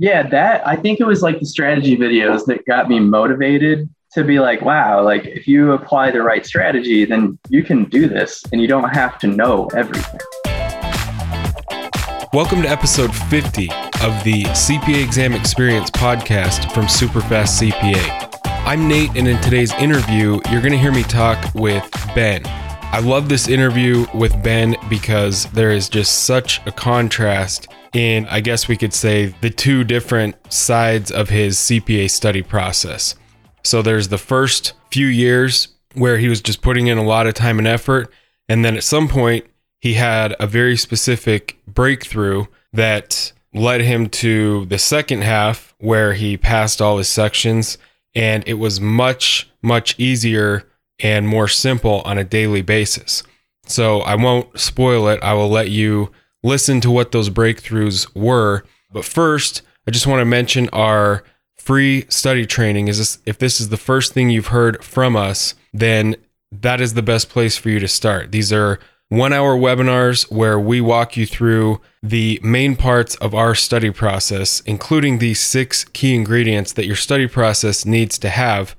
Yeah, that I think it was like the strategy videos that got me motivated to be like, wow, like if you apply the right strategy, then you can do this and you don't have to know everything. Welcome to episode 50 of the CPA Exam Experience podcast from Superfast CPA. I'm Nate, and in today's interview, you're going to hear me talk with Ben. I love this interview with Ben because there is just such a contrast in, I guess we could say, the two different sides of his CPA study process. So there's the first few years where he was just putting in a lot of time and effort. And then at some point, he had a very specific breakthrough that led him to the second half where he passed all his sections. And it was much, much easier and more simple on a daily basis. So I won't spoil it. I will let you listen to what those breakthroughs were. But first, I just want to mention our free study training. Is this if this is the first thing you've heard from us, then that is the best place for you to start. These are one hour webinars where we walk you through the main parts of our study process, including the six key ingredients that your study process needs to have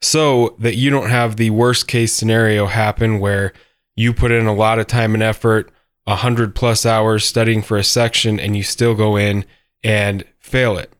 so that you don't have the worst case scenario happen where you put in a lot of time and effort 100 plus hours studying for a section and you still go in and fail it.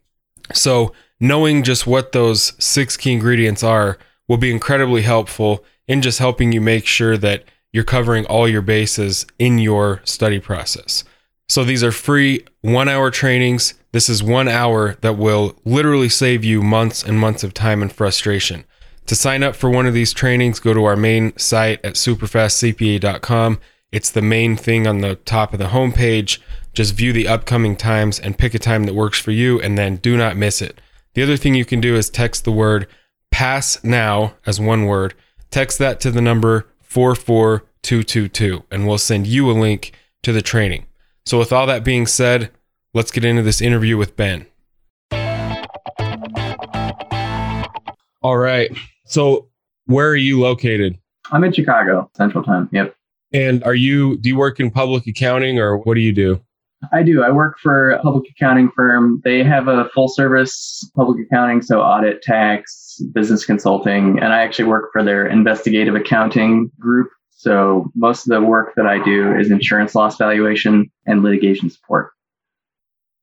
So, knowing just what those six key ingredients are will be incredibly helpful in just helping you make sure that you're covering all your bases in your study process. So, these are free one hour trainings. This is one hour that will literally save you months and months of time and frustration. To sign up for one of these trainings, go to our main site at superfastcpa.com it's the main thing on the top of the homepage. Just view the upcoming times and pick a time that works for you, and then do not miss it. The other thing you can do is text the word pass now as one word. Text that to the number 44222, and we'll send you a link to the training. So, with all that being said, let's get into this interview with Ben. All right. So, where are you located? I'm in Chicago, Central Time. Yep. And are you, do you work in public accounting or what do you do? I do. I work for a public accounting firm. They have a full service public accounting, so audit, tax, business consulting, and I actually work for their investigative accounting group. So most of the work that I do is insurance loss valuation and litigation support.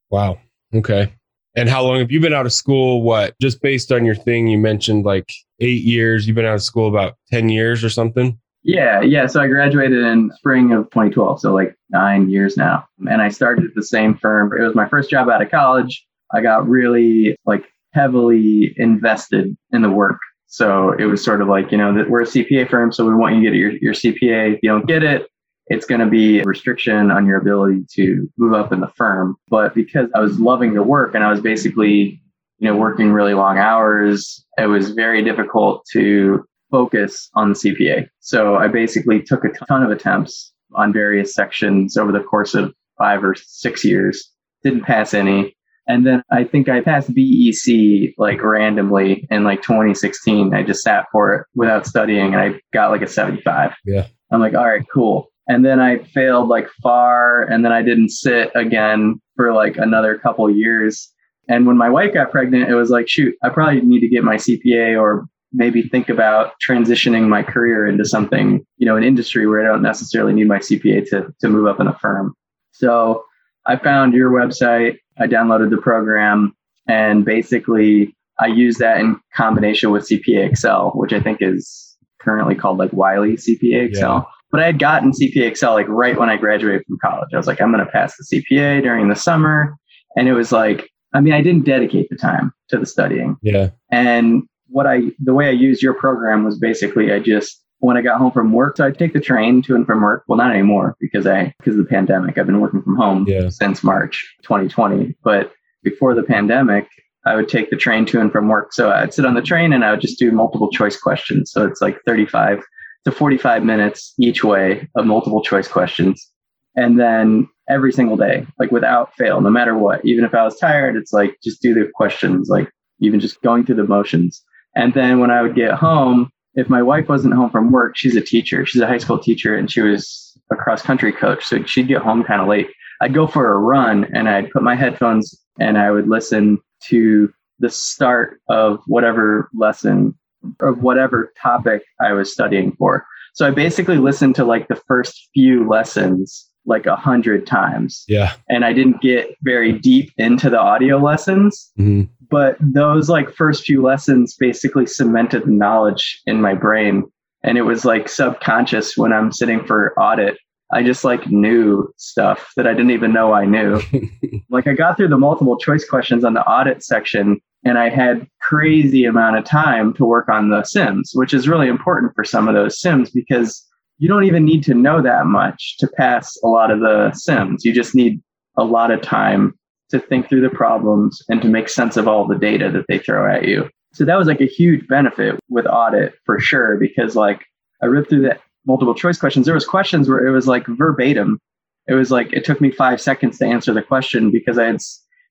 Wow. Okay. And how long have you been out of school? What, just based on your thing, you mentioned like eight years. You've been out of school about 10 years or something? Yeah, yeah. So I graduated in spring of 2012, so like nine years now. And I started at the same firm. It was my first job out of college. I got really like heavily invested in the work. So it was sort of like, you know, that we're a CPA firm, so we want you to get your, your CPA. If you don't get it, it's going to be a restriction on your ability to move up in the firm. But because I was loving the work and I was basically, you know, working really long hours, it was very difficult to focus on the CPA. So I basically took a ton of attempts on various sections over the course of five or six years, didn't pass any. And then I think I passed BEC like randomly in like 2016. I just sat for it without studying and I got like a 75. Yeah. I'm like, all right, cool. And then I failed like FAR and then I didn't sit again for like another couple years. And when my wife got pregnant, it was like, shoot, I probably need to get my CPA or maybe think about transitioning my career into something, you know, an industry where I don't necessarily need my CPA to, to move up in a firm. So I found your website, I downloaded the program, and basically I use that in combination with CPA Excel, which I think is currently called like Wiley CPA Excel. Yeah. But I had gotten CPA Excel like right when I graduated from college. I was like, I'm going to pass the CPA during the summer. And it was like, I mean, I didn't dedicate the time to the studying. Yeah. And what I the way I used your program was basically I just when I got home from work, so I'd take the train to and from work. Well, not anymore because I because of the pandemic. I've been working from home yeah. since March 2020. But before the pandemic, I would take the train to and from work. So I'd sit on the train and I would just do multiple choice questions. So it's like 35 to 45 minutes each way of multiple choice questions. And then every single day, like without fail, no matter what, even if I was tired, it's like just do the questions, like even just going through the motions. And then when I would get home, if my wife wasn't home from work, she's a teacher. She's a high school teacher and she was a cross country coach. So she'd get home kind of late. I'd go for a run and I'd put my headphones and I would listen to the start of whatever lesson of whatever topic I was studying for. So I basically listened to like the first few lessons like a hundred times. Yeah. And I didn't get very deep into the audio lessons, hmm but those like first few lessons basically cemented the knowledge in my brain. And it was like subconscious when I'm sitting for audit. I just like knew stuff that I didn't even know I knew. like I got through the multiple choice questions on the audit section and I had crazy amount of time to work on the sims, which is really important for some of those sims because you don't even need to know that much to pass a lot of the sims. You just need a lot of time to think through the problems and to make sense of all the data that they throw at you. So that was like a huge benefit with audit for sure because like I ripped through the multiple choice questions. There was questions where it was like verbatim. It was like it took me 5 seconds to answer the question because I had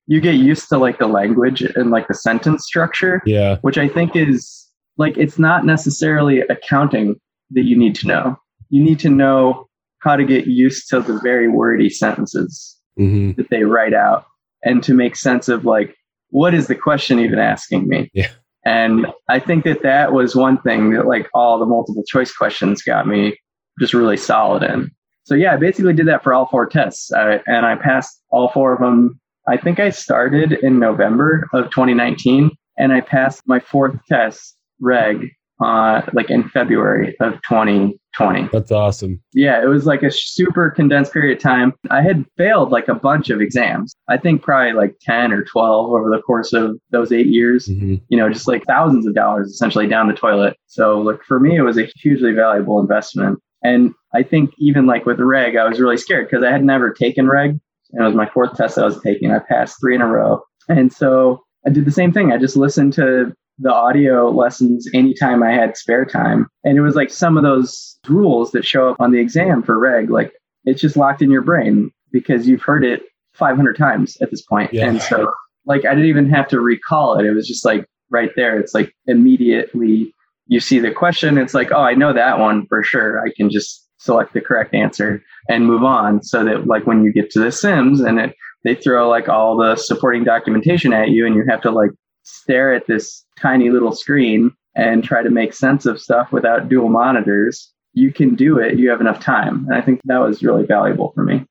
you get used to like the language and like the sentence structure Yeah. which I think is like it's not necessarily accounting that you need to know. You need to know how to get used to the very wordy sentences hmm that they write out and to make sense of like what is the question even asking me? Yeah. And I think that that was one thing that like all the multiple choice questions got me just really solid in. So yeah, I basically did that for all four tests, I, and I passed all four of them. I think I started in November of 2019, and I passed my fourth test, reg, uh, like in February of 2020. That's awesome. Yeah, it was like a super condensed period of time. I had failed like a bunch of exams. I think probably like 10 or 12 over the course of those eight years hmm you know, just like thousands of dollars essentially down the toilet. So like for me, it was a hugely valuable investment. And I think even like with reg, I was really scared because I had never taken reg. And it was my fourth test I was taking. I passed three in a row. And so I did the same thing. I just listened to the audio lessons anytime I had spare time. And it was like some of those rules that show up on the exam for reg, like it's just locked in your brain because you've heard it 500 times at this point. Yeah. And so like I didn't even have to recall it. It was just like right there. It's like immediately you see the question. It's like, oh, I know that one for sure. I can just select the correct answer and move on. So that like when you get to the Sims and it they throw like all the supporting documentation at you and you have to like stare at this tiny little screen and try to make sense of stuff without dual monitors. You can do it. You have enough time. And I think that was really valuable for me.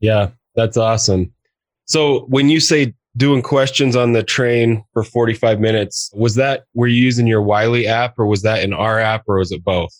Yeah, that's awesome. So when you say doing questions on the train for 45 minutes, was that were you using your Wiley app or was that in our app or was it both?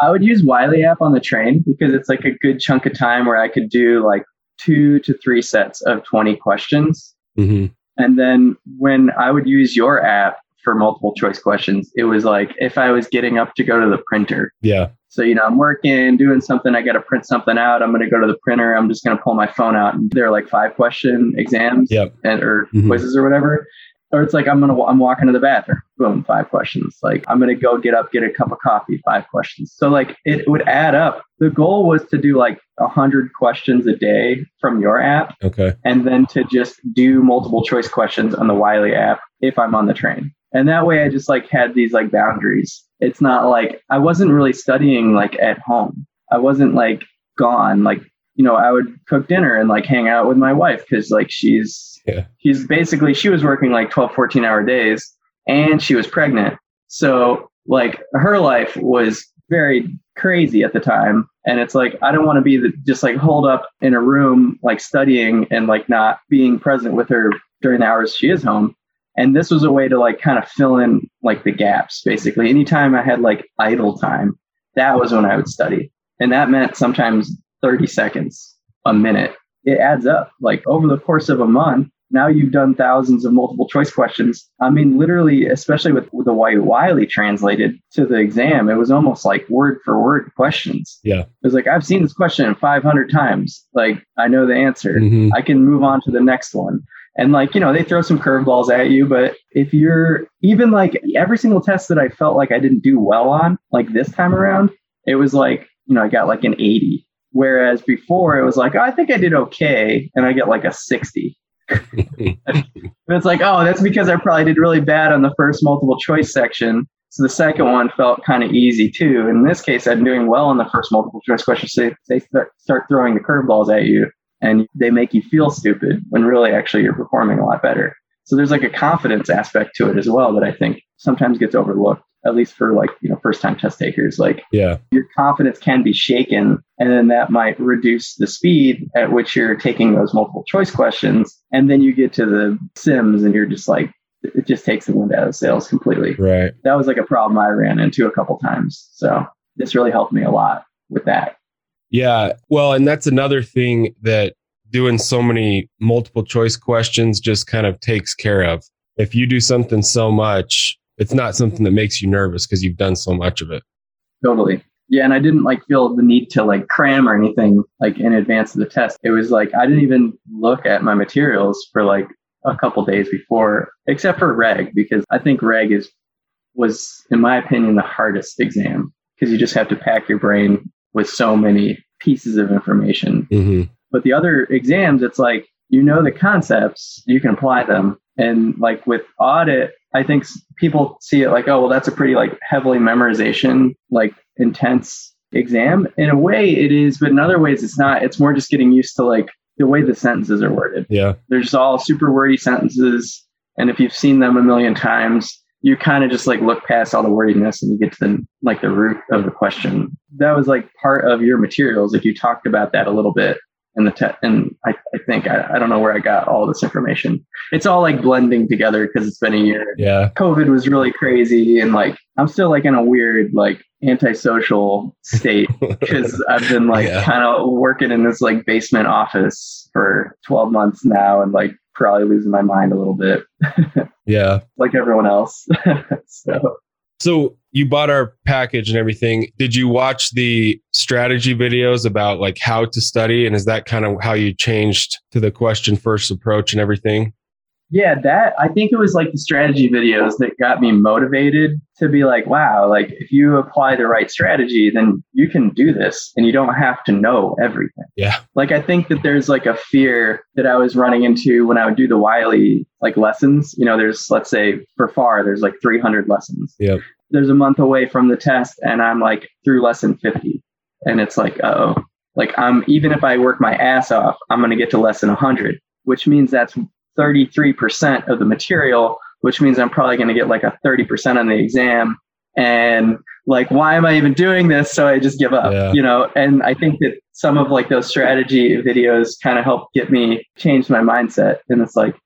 I would use Wiley app on the train because it's like a good chunk of time where I could do like two to three sets of 20 questions. hmm And then when I would use your app for multiple choice questions, it was like if I was getting up to go to the printer. Yeah. So, you know, I'm working, doing something, I got to print something out. I'm going to go to the printer. I'm just going to pull my phone out and they're like five question exams Yep. and, or Mhm. quizzes or whatever. Or it's like I'm gonna I'm walking to the bathroom, boom, five questions. Like I'm gonna go get up, get a cup of coffee, five questions. So like it would add up. The goal was to do like a hundred questions a day from your app, Okay. and then to just do multiple choice questions on the Wiley app if I'm on the train. And that way I just like had these like boundaries. It's not like I wasn't really studying like at home. I wasn't like gone. Like, you know, I would cook dinner and like hang out with my wife because like she's Yeah. she's basically she was working like 12, 14 hour days and she was pregnant. So like her life was very crazy at the time. And it's like, I don't want to be the, just like holed up in a room, like studying and like not being present with her during the hours she is home. And this was a way to like kind of fill in like the gaps basically. Anytime I had like idle time, that was when I would study. And that meant sometimes 30 seconds, a minute. It adds up. Like over the course of a month, now you've done thousands of multiple choice questions. I mean, literally, especially with, with the way Wiley translated to the exam, it was almost like word for word questions. Yeah. It was like, I've seen this question 500 times. Like, I know the answer. Mhm. I can move on to the next one. And like, you know, they throw some curveballs at you, but if you're even like every single test that I felt like I didn't do well on, like this time around, it was like, you know, I got like an 80. Whereas before it was like, oh, I think I did okay. And I get like a 60. It's like, oh, that's because I probably did really bad on the first multiple choice section. So the second one felt kind of easy too. In this case, I'm doing well on the first multiple choice question. So they start, start throwing the curveballs at you. and they make you feel stupid when really actually you're performing a lot better. So there's like a confidence aspect to it as well that I think sometimes gets overlooked, at least for like, you know, first time test takers. Like, yeah, your confidence can be shaken, and then that might reduce the speed at which you're taking those multiple choice questions. And then you get to the sims and you're just like, it just takes the wind out of sails completely. Right. That was like a problem I ran into a couple times. So this really helped me a lot with that. Yeah. Well, and that's another thing that doing so many multiple choice questions just kind of takes care of. If you do something so much, it's not something that makes you nervous because you've done so much of it. Totally. Yeah, and I didn't like feel the need to like cram or anything like in advance of the test. It was like I didn't even look at my materials for like a couple days before, except for reg, because I think reg is was, in my opinion, the hardest exam because you just have to pack your brain with so many pieces of information. Mm-hmm. But the other exams, it's like you know the concepts, you can apply them, and like with audit, I think people see it like, oh, well, that's a pretty like heavily memorization, like intense exam. In a way, it is, but in other ways, it's not. It's more just getting used to like the way the sentences are worded. Yeah. They're just all super wordy sentences. And if you've seen them a million times, you kind of just like look past all the wordiness and you get to the like the root of the question. That was like part of your materials if you talked about that a little bit in the test. And I, I think I, I don't know where I got all this information. It's all like blending together because it's been a year. Yeah. COVID was really crazy and like I'm still like in a weird like antisocial state because I've been like Yeah. kind of working in this like basement office for 12 months now and like probably losing my mind a little bit Yeah. like everyone else. so So you bought our package and everything. Did you watch the strategy videos about like how to study? And is that kind of how you changed to the question first approach and everything? yeah, that I think it was like the strategy videos that got me motivated to be like, wow, like if you apply the right strategy, then you can do this and you don't have to know everything. Yeah. Like I think that there's like a fear that I was running into when I would do the Wiley like lessons. You know, there's let's say for FAR, there's like 300 lessons. Yep. There's a month away from the test, and I'm like through lesson 50, and it's like, oh, like I'm even if I work my ass off, I'm gonna get to lesson 100, which means that's 33% of the material, which means I'm probably gonna get like a 30% on the exam. And like, why am I even doing this? So I just give up, Yeah. you know? And I think that some of like those strategy videos kind of help get me change my mindset. And it's like,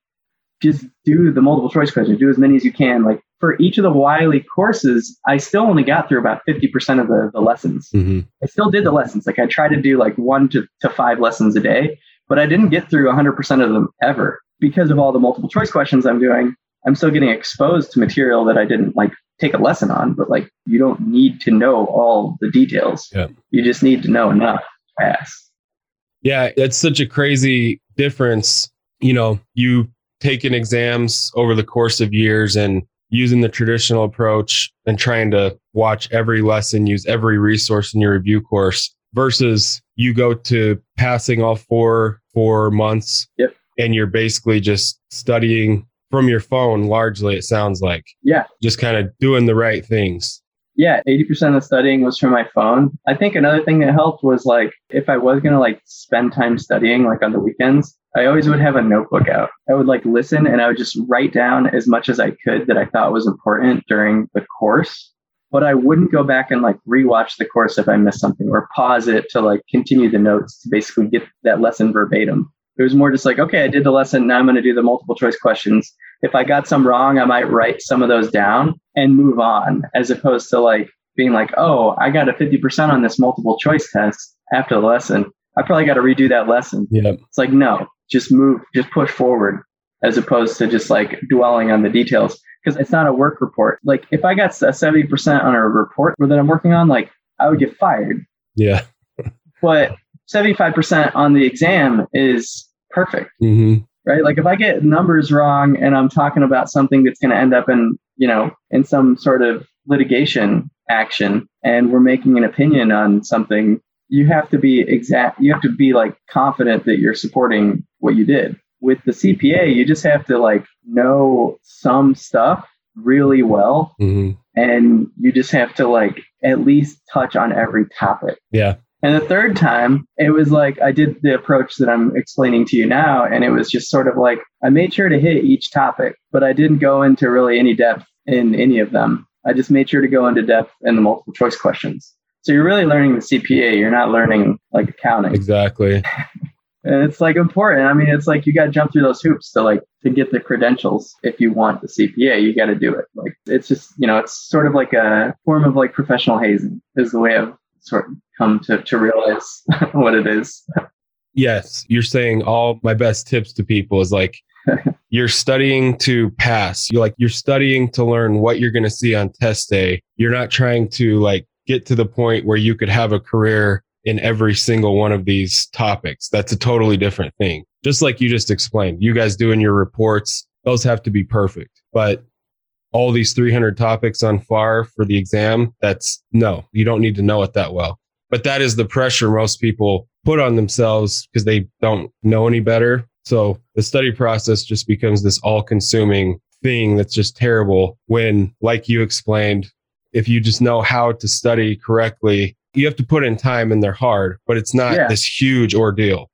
just do the multiple choice question, do as many as you can. Like for each of the Wiley courses, I still only got through about 50% of the, the lessons. Mm-hmm. I still did the lessons. Like I tried to do like one to, to five lessons a day, but I didn't get through 100% of them ever because of all the multiple choice questions I'm doing. I'm still getting exposed to material that I didn't like take a lesson on, but like you don't need to know all the details. Yeah. You just need to know enough to pass. Yeah, it's such a crazy difference. You know, you taking exams over the course of years and using the traditional approach and trying to watch every lesson, use every resource in your review course versus you go to passing all four four months Yep. and you're basically just studying from your phone largely it sounds like Yeah. just kind of doing the right things Yeah, 80% of the studying was from my phone. I think another thing that helped was like if I was going to like spend time studying like on the weekends, I always would have a notebook out. I would like listen and I would just write down as much as I could that I thought was important during the course. But I wouldn't go back and like rewatch the course if I missed something or pause it to like continue the notes to basically get that lesson verbatim. It was more just like, okay, I did the lesson. Now I'm going to do the multiple choice questions. If I got some wrong, I might write some of those down and move on, as opposed to like being like, oh, I got a 50% on this multiple choice test after the lesson. I probably got to redo that lesson. yeah It's like, no, just move, just push forward, as opposed to just like dwelling on the details. Because it's not a work report. Like if I got a 70% on a report that I'm working on, like I would get fired. yeah But 75% on the exam is perfect hmm right? Like if I get numbers wrong and I'm talking about something that's going to end up in, you know, in some sort of litigation action and we're making an opinion on something, you have to be exact, you have to be like confident that you're supporting what you did. With the CPA, you just have to like know some stuff really well hmm and you just have to like at least touch on every topic. yeah And the third time, it was like I did the approach that I'm explaining to you now. And it was just sort of like I made sure to hit each topic, but I didn't go into really any depth in any of them. I just made sure to go into depth in the multiple choice questions. So you're really learning the CPA. You're not learning like accounting. Exactly. and it's like important. I mean, it's like you got to jump through those hoops to like to get the credentials. If you want the CPA, you got to do it. Like it's just you know, it's sort of like a form of like professional hazing is the way I've sort of come to to realize what it is. Yes, you're saying all my best tips to people is like you're studying to pass. You're like you're studying to learn what you're going to see on test day. You're not trying to like get to the point where you could have a career in every single one of these topics. That's a totally different thing. Just like you just explained, you guys doing your reports, those have to be perfect. But all these 300 topics on FAR for the exam, that's no, you don't need to know it that well. But that is the pressure most people put on themselves because they don't know any better. So the study process just becomes this all consuming thing that's just terrible when, like you explained, if you just know how to study correctly, you have to put in time and they're hard, but it's not yeah. this huge ordeal.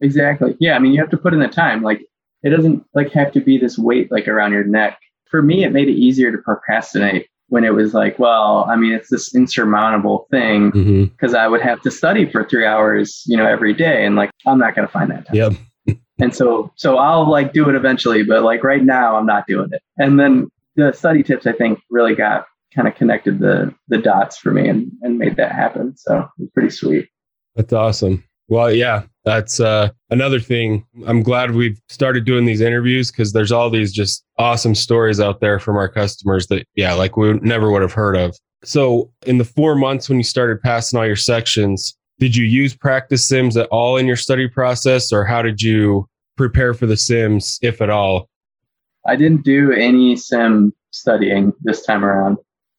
Exactly. Yeah. I mean, you have to put in the time. Like it doesn't like have to be this weight like around your neck. For me, it made it easier to procrastinate when it was like, well, I mean, it's this insurmountable thing because mm-hmm. I would have to study for three hours, you know, every day. And like, I'm not going to find that time. Yep. and so, so I'll like do it eventually, but like right now I'm not doing it. And then the study tips, I think really got kind of connected the the dots for me and, and made that happen. So it was pretty sweet. That's awesome. Well, yeah, that's uh, another thing. I'm glad we've started doing these interviews because there's all these just awesome stories out there from our customers that, yeah, like we never would have heard of. So, in the four months when you started passing all your sections, did you use practice sims at all in your study process, or how did you prepare for the sims, if at all? I didn't do any sim studying this time around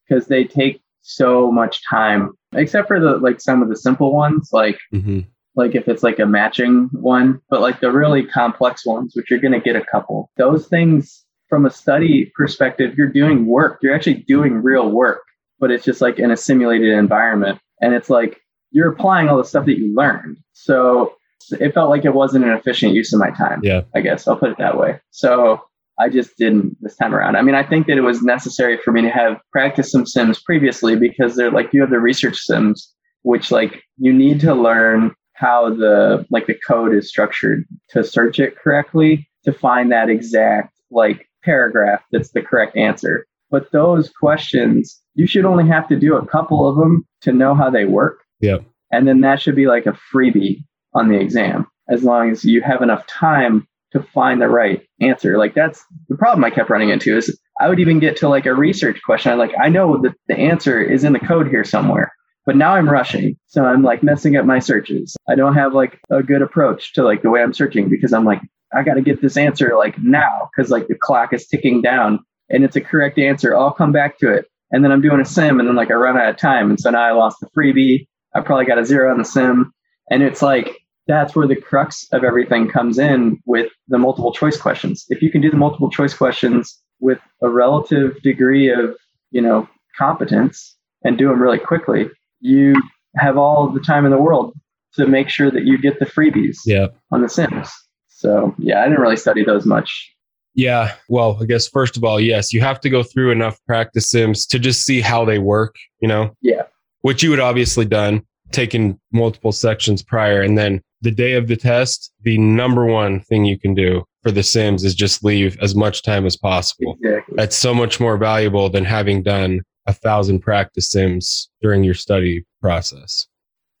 because they take so much time, except for the like some of the simple ones, like mm-hmm. Like if it's like a matching one, but like the really complex ones, which you're going to get a couple. Those things from a study perspective, you're doing work. You're actually doing real work, but it's just like in a simulated environment, and it's like you're applying all the stuff that you learned. So it felt like it wasn't an efficient use of my time. Yeah. I guess I'll put it that way. So I just didn't this time around. I mean, I think that it was necessary for me to have practiced some sims previously because they're like you have the research sims, which like you need to learn how the like the code is structured to search it correctly to find that exact like paragraph that's the correct answer. But those questions, you should only have to do a couple of them to know how they work. Yeah. And then that should be like a freebie on the exam as long as you have enough time to find the right answer. Like that's the problem I kept running into is I would even get to like a research question. I like I know that the answer is in the code here somewhere, but now I'm rushing. So I'm like messing up my searches. I don't have like a good approach to like the way I'm searching because I'm like I got to get this answer like now cuz like the clock is ticking down and it's a correct answer. I'll come back to it. And then I'm doing a sim and then like I run out of time and so now I lost the freebie. I probably got a zero on the sim and it's like that's where the crux of everything comes in with the multiple choice questions. If you can do the multiple choice questions with a relative degree of, you know, competence and do them really quickly, you have all the time in the world to make sure that you get the freebies yeah. on the sims. So, yeah, I didn't really study those much. Yeah. Well, I guess first of all, yes, you have to go through enough practice sims to just see how they work, you know? Yeah. Which you would obviously done, taken multiple sections prior and then the day of the test, the number one thing you can do for the Sims is just leave as much time as possible. Exactly. That's so much more valuable than having done a thousand practice Sims during your study process.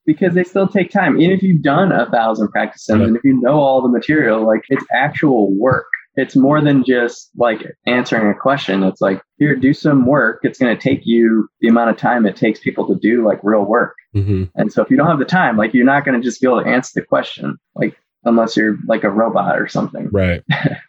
Because they still take time. Even if you've done a thousand practice Sims right. and if you know all the material, like it's actual work it's more than just like answering a question. It's like, here, do some work. It's going to take you the amount of time it takes people to do like real work. Mm-hmm. And so if you don't have the time, like you're not going to just be able to answer the question, like unless you're like a robot or something. Right.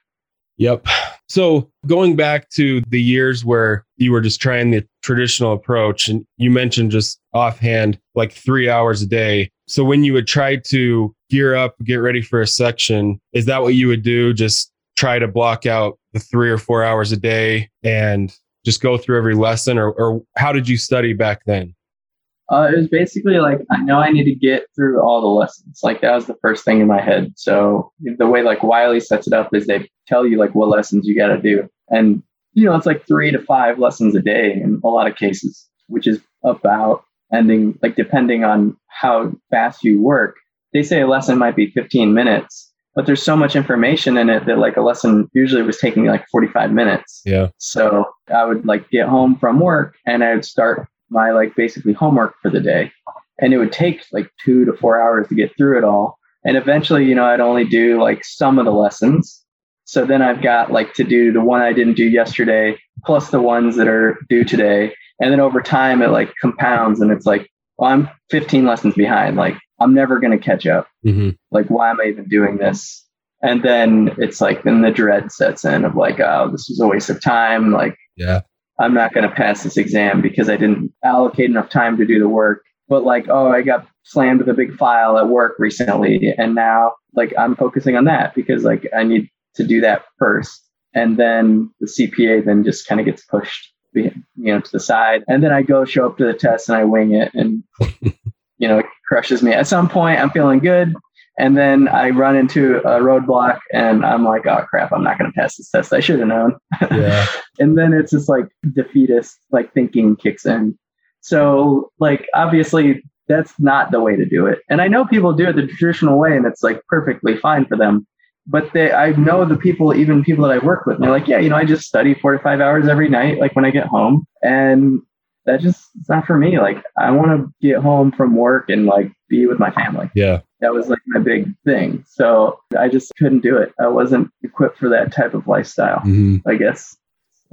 yep. So going back to the years where you were just trying the traditional approach and you mentioned just offhand like three hours a day. So when you would try to gear up, get ready for a section, is that what you would do? Just try to block out the three or four hours a day and just go through every lesson or, or how did you study back then? Uh, it was basically like I know I need to get through all the lessons. Like that was the first thing in my head. So the way like Wiley sets it up is they tell you like what lessons you got to do, and you know it's like three to five lessons a day in a lot of cases, which is about ending like depending on how fast you work. They say a lesson might be 15 minutes, but there's so much information in it that like a lesson usually was taking like 45 minutes. Yeah. So I would like get home from work and I would start my like basically homework for the day. And it would take like two to four hours to get through it all. And eventually, you know, I'd only do like some of the lessons. So then I've got like to do the one I didn't do yesterday, plus the ones that are due today. And then over time, it like compounds and it's like, well, I'm 15 lessons behind. Like, I'm never going to catch up. Mm-hmm. Like, why am I even doing this? And then it's like, then the dread sets in of like, oh, this was a waste of time. Like, Yeah. I'm not going to pass this exam because I didn't allocate enough time to do the work. But like, oh, I got slammed with a big file at work recently. And now, like, I'm focusing on that because like I need to do that first. And then the CPA then just kind of gets pushed, you know, to the side. And then I go show up to the test and I wing it and, you know, it crushes me. At some point, I'm feeling good. And then I run into a roadblock and I'm like, oh crap, I'm not going to pass this test. I should have known. Yeah. and then it's just like defeatist, like thinking kicks in. So, like, obviously, that's not the way to do it. And I know people do it the traditional way and it's like perfectly fine for them. But they, I know the people, even people that I work with, and they're like, yeah, you know, I just study four to five hours every night, like when I get home. And that just, it's not for me. Like, I want to get home from work and like be with my family Yeah. that was like my big thing. So I just couldn't do it. I wasn't equipped for that type of lifestyle, hmm I guess.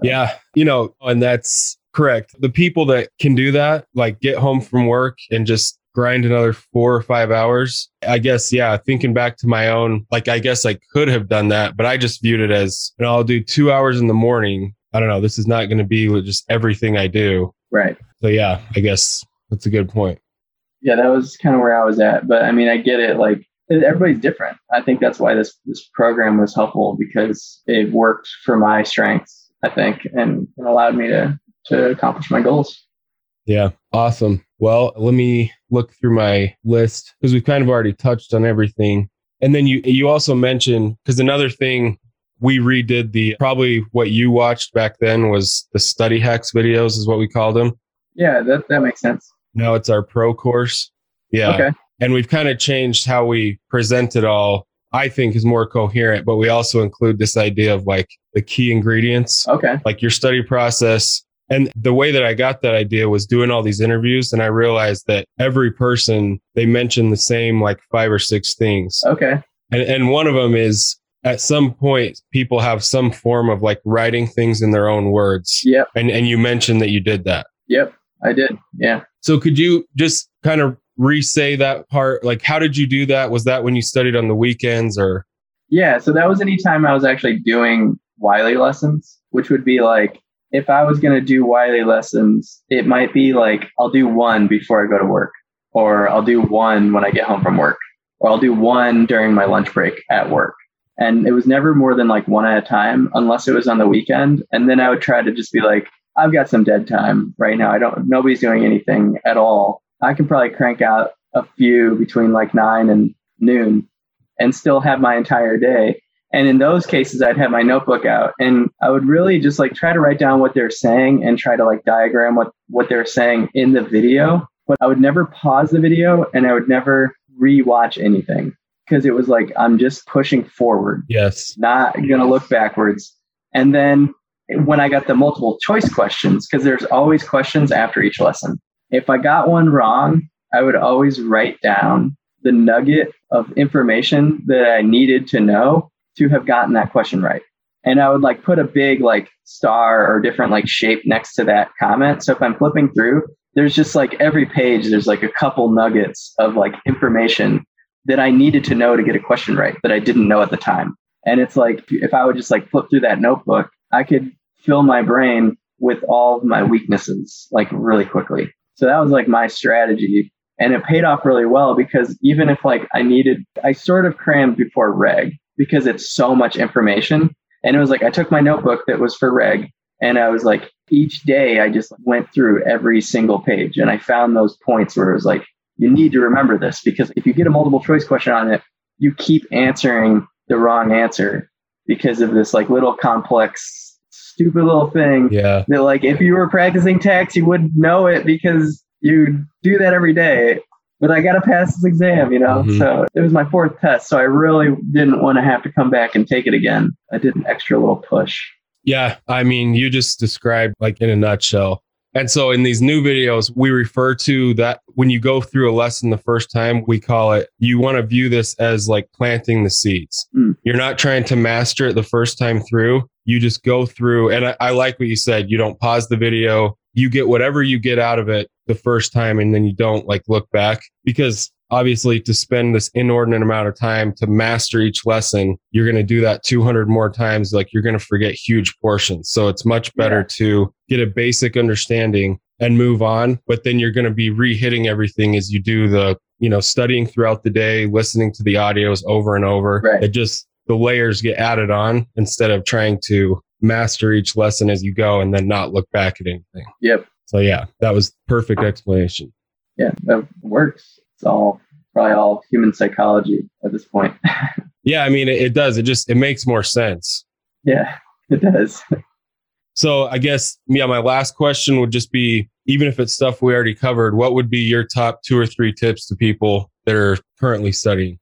Yeah. You know, and that's correct. The people that can do that, like get home from work and just grind another four or five hours. I guess, yeah, thinking back to my own, like, I guess I could have done that, but I just viewed it as, you know, I'll do two hours in the morning. I don't know. This is not going to be with just everything I do. Right. So, yeah, I guess that's a good point. Yeah, that was kind of where I was at. But I mean, I get it. Like everybody's different. I think that's why this this program was helpful because it worked for my strengths. I think and, and allowed me to to accomplish my goals. Yeah. Awesome. Well, let me look through my list because we've kind of already touched on everything. And then you you also mentioned because another thing we redid the probably what you watched back then was the study hacks videos is what we called them. Yeah, that that makes sense. Now it's our pro course. Yeah. Okay. And we've kind of changed how we present it all. I think is more coherent, but we also include this idea of like the key ingredients Okay. like your study process. And the way that I got that idea was doing all these interviews. And I realized that every person, they mentioned the same like five or six things. Okay. And, and one of them is at some point, people have some form of like writing things in their own words. Yep. And, and you mentioned that you did that. Yep. I did. Yeah. So could you just kind of re-say that part? Like, how did you do that? Was that when you studied on the weekends or? Yeah, so that was any time I was actually doing Wiley lessons, which would be like if I was going to do Wiley lessons, it might be like I'll do one before I go to work, or I'll do one when I get home from work, or I'll do one during my lunch break at work. And it was never more than like one at a time, unless it was on the weekend. And then I would try to just be like, I've got some dead time right now. I don't, nobody's doing anything at all. I can probably crank out a few between like nine and noon and still have my entire day. And in those cases, I'd have my notebook out and I would really just like try to write down what they're saying and try to like diagram what, what they're saying in the video. But I would never pause the video and I would never rewatch anything because it was like, I'm just pushing forward, Yes. not going to look backwards. And then when I got the multiple choice questions, because there's always questions after each lesson. If I got one wrong, I would always write down the nugget of information that I needed to know to have gotten that question right. And I would like put a big like star or different like shape next to that comment. So if I'm flipping through, there's just like every page, there's like a couple nuggets of like information that I needed to know to get a question right that I didn't know at the time. And it's like if I would just like flip through that notebook, I could fill my brain with all of my weaknesses like really quickly. So that was like my strategy. And it paid off really well because even if like I needed, I sort of crammed before reg because it's so much information. And it was like I took my notebook that was for reg And I was like, each day I just went through every single page and I found those points where it was like, you need to remember this because if you get a multiple choice question on it, you keep answering the wrong answer because of this like little complex, stupid little thing. Yeah. That like if you were practicing tax, you wouldn't know it because you do that every day. But I got to pass this exam, you know? Mhm. So it was my fourth test. So I really didn't want to have to come back and take it again. I did an extra little push. Yeah, I mean, you just described like in a nutshell. And so in these new videos, we refer to that when you go through a lesson the first time, we call it, you want to view this as like planting the seeds. Mm. You're not trying to master it the first time through. You just go through. And I, I like what you said. You don't pause the video. You get whatever you get out of it the first time and then you don't like look back because obviously to spend this inordinate amount of time to master each lesson you're going to do that 200 more times like you're going to forget huge portions so it's much better Yeah. to get a basic understanding and move on but then you're going to be re-hitting everything as you do the you know studying throughout the day listening to the audios over and over Right. it just the layers get added on instead of trying to master each lesson as you go and then not look back at anything Yep. So yeah that was perfect explanation Yeah, that works. It's all probably all human psychology at this point. Yeah, I mean, it, it does. It just it makes more sense. yeah, it does. So I guess yeah, my last question would just be, even if it's stuff we already covered, what would be your top two or three tips to people that are currently studying?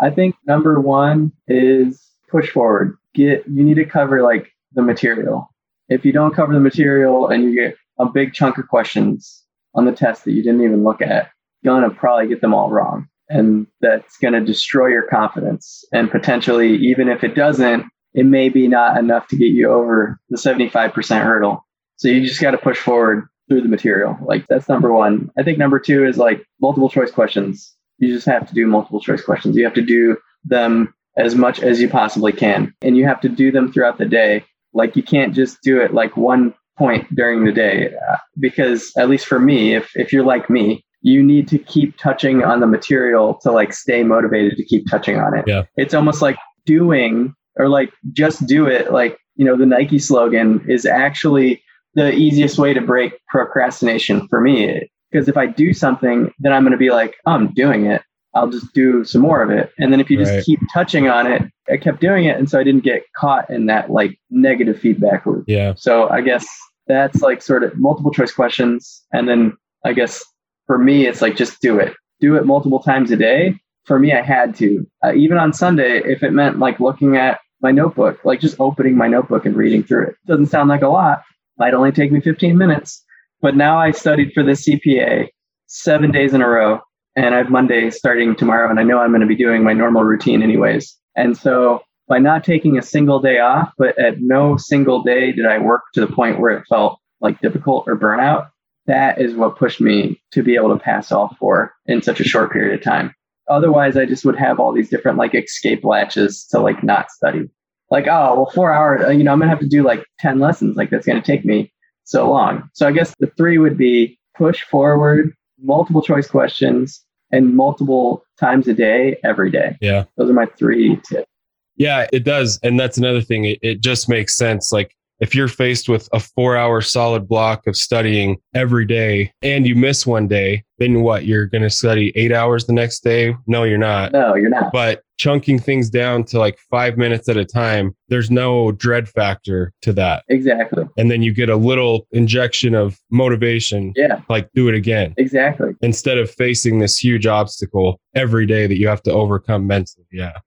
I think number one is push forward. Get you need to cover like the material. If you don't cover the material and you get a big chunk of questions on the test that you didn't even look at, you're gonna probably get them all wrong. And that's gonna destroy your confidence. And potentially, even if it doesn't, it may be not enough to get you over the 75% hurdle. So you just gotta push forward through the material. Like that's number one. I think number two is like multiple choice questions you just have to do multiple choice questions. You have to do them as much as you possibly can. And you have to do them throughout the day. Like you can't just do it like one point during the day. Uh, because at least for me, if, if you're like me, you need to keep touching on the material to like stay motivated to keep touching on it. Yeah. It's almost like doing or like just do it. Like, you know, the Nike slogan is actually the easiest way to break procrastination for me because if I do something, then I'm going to be like, oh, I'm doing it. I'll just do some more of it. And then if you just keep touching on it, I kept doing it. And so I didn't get caught in that like negative feedback loop. Yeah. So I guess that's like sort of multiple choice questions. And then I guess for me, it's like just do it. Do it multiple times a day. For me, I had to. Uh, even on Sunday, if it meant like looking at my notebook, like just opening my notebook and reading through it. Doesn't sound like a lot. Might only take me 15 minutes. But now I studied for the CPA seven days in a row. And I have Monday starting tomorrow. And I know I'm going to be doing my normal routine anyways. And so by not taking a single day off, but at no single day did I work to the point where it felt like difficult or burnout. That is what pushed me to be able to pass all four in such a short period of time. Otherwise, I just would have all these different like escape latches to like not study. Like, oh, well, four hours, uh, you know, I'm going to have to do like 10 lessons. Like, that's going to take me so long. So I guess the three would be push forward, multiple choice questions, and multiple times a day, every day. Yeah. Those are my three tips. Yeah, it does. And that's another thing. It, it just makes sense. Like if you're faced with a four hour solid block of studying every day and you miss one day, then what? You're going to study eight hours the next day? No, you're not. No, you're not. But chunking things down to like five minutes at a time, there's no dread factor to that. Exactly. And then you get a little injection of motivation, Yeah, like do it again exactly. instead of facing this huge obstacle every day that you have to overcome mentally. Yeah.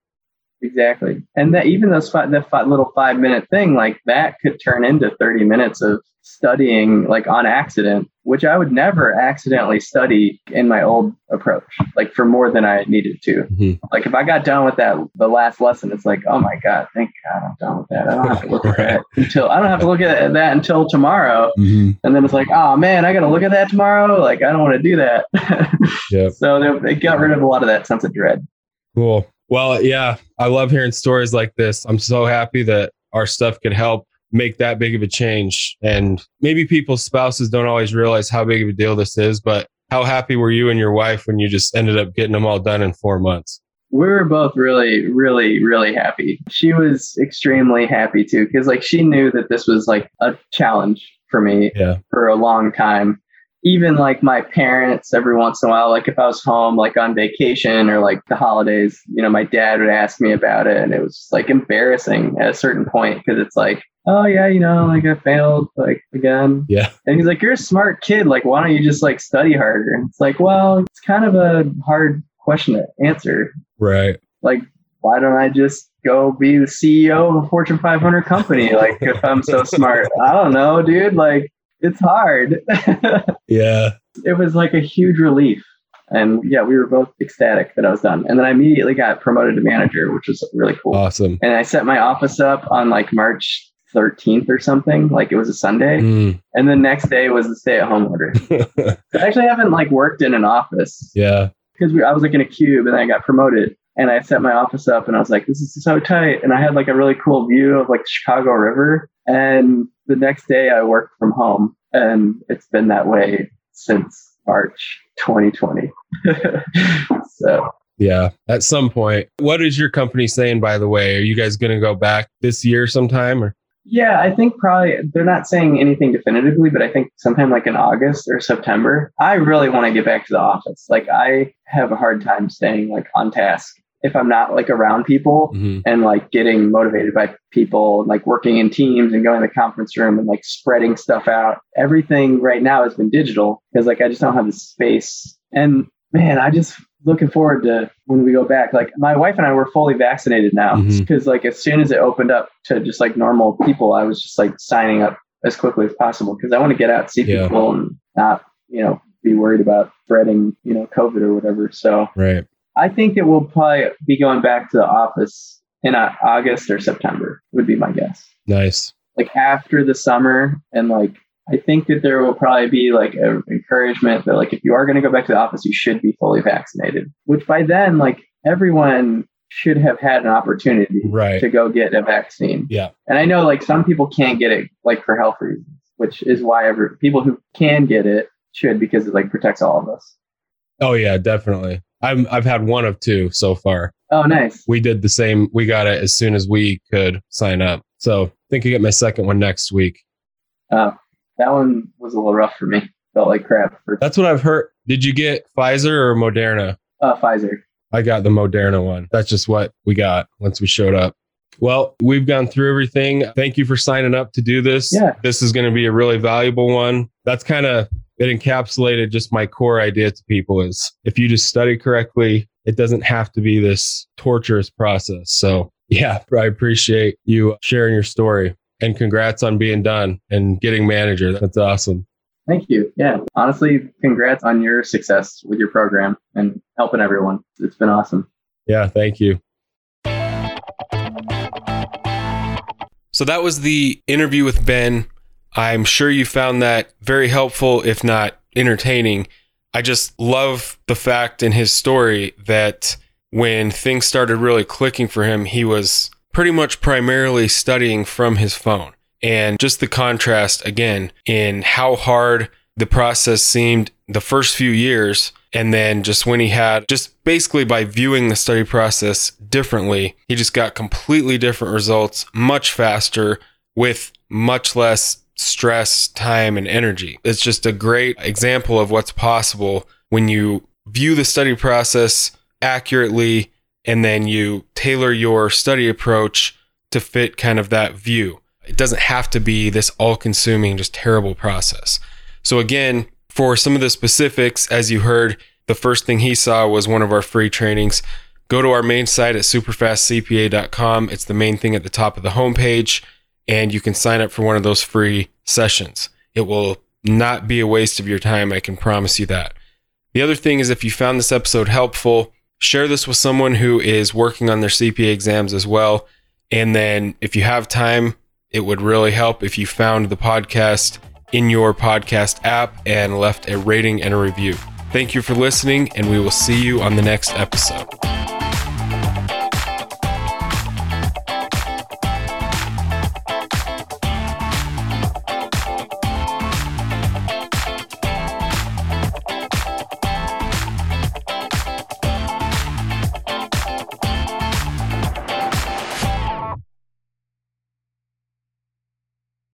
Exactly. And that even those five, that five, little five minute thing, like that could turn into 30 minutes of studying like on accident, which I would never accidentally study in my old approach, like for more than I needed to. Mhm. Like if I got done with that, the last lesson, it's like, oh my God, thank God I'm done with that. I don't have to look at that until, I don't have to look at that until tomorrow. And then it's like, oh man, I got to look at that tomorrow. Like I don't want to do that. Yep. So they got rid of a lot of that sense of dread. Cool. Well, yeah, I love hearing stories like this. I'm so happy that our stuff could help make that big of a change. And maybe people's spouses don't always realize how big of a deal this is, but how happy were you and your wife when you just ended up getting them all done in four months? we were both really, really, really happy. She was extremely happy too, because like she knew that this was like a challenge for me Yeah. for a long time. Even like my parents, every once in a while, like if I was home, like on vacation or like the holidays, you know, my dad would ask me about it. And it was like embarrassing at a certain point because it's like, oh, yeah, you know, like I failed like again. Yeah. And he's like, you're a smart kid. Like, why don't you just like study harder? And it's like, well, it's kind of a hard question to answer. Right. Like, why don't I just go be the CEO of a Fortune 500 company? Like, if I'm so smart, I don't know, dude. Like, it's hard. Yeah. it was like a huge relief. And yeah, we were both ecstatic that I was done. And then I immediately got promoted to manager, which was really cool. Awesome. And I set my office up on like March 13th or something. Like it was a Sunday. Mm. And the next day was the stay at home order. I actually haven't like worked in an office yeah. because I was like in a cube and then I got promoted. And I set my office up and I was like, this is so tight. And I had like a really cool view of like the Chicago River. And the next day I worked from home. And it's been that way since March 2020. so Yeah. At some point. What is your company saying, by the way? Are you guys going to go back this year sometime or? Yeah, I think probably they're not saying anything definitively, but I think sometime like in August or September, I really want to get back to the office. Like I have a hard time staying like on task if I'm not like around people Mhm. and like getting motivated by people, and, like working in teams and going to the conference room and like spreading stuff out. Everything right now has been digital because like I just don't have the space. And man, I just looking forward to when we go back. Like my wife and I were fully vaccinated now because like as soon as it opened up to just like normal people, I was just like signing up as quickly as possible because I want to get out, see Yeah. people, and not you know be worried about spreading you know COVID or whatever. So Right. I think that we'll probably be going back to the office in uh, August or September, would be my guess. Nice. Like after the summer. And like, I think that there will probably be like an encouragement that, like, if you are going to go back to the office, you should be fully vaccinated, which by then, like, everyone should have had an opportunity Right. to go get a vaccine. Yeah. And I know like some people can't get it like for health reasons, which is why every, people who can get it should because it like protects all of us. Oh yeah, definitely. I'm I've had one of two so far. Oh, nice. We did the same. We got it as soon as we could sign up. So I think I get my second one next week. Oh, that one was a little rough for me. Felt like crap for That's what I've heard. Did you get Pfizer or Moderna? uh, Pfizer. I got the Moderna one. That's just what we got once we showed up. Well, we've gone through everything. Thank you for signing up to do this. Yeah. This is going to be a really valuable one. That's kind of it encapsulated just my core idea to people is if you just study correctly, it doesn't have to be this torturous process. So, yeah, I appreciate you sharing your story and congrats on being done and getting manager. That's awesome. Thank you. Yeah. Honestly, congrats on your success with your program and helping everyone. It's been awesome. Yeah, thank you. So that was the interview with Ben. I'm sure you found that very helpful, if not entertaining. I just love the fact in his story that when things started really clicking for him, he was pretty much primarily studying from his phone. And just the contrast again in how hard the process seemed the first few years. And then just when he had, just basically by viewing the study process differently, he just got completely different results much faster with much less stress, time, and energy. It's just a great example of what's possible when you view the study process accurately and then you tailor your study approach to fit kind of that view. It doesn't have to be this all consuming, just terrible process. So, again, for some of the specifics, as you heard, the first thing he saw was one of our free trainings. Go to our main site at superfastcpa.com. It's the main thing at the top of the homepage, and you can sign up for one of those free sessions. It will not be a waste of your time, I can promise you that. The other thing is if you found this episode helpful, share this with someone who is working on their CPA exams as well. And then if you have time, it would really help if you found the podcast in your podcast app and left a rating and a review. Thank you for listening, and we will see you on the next episode.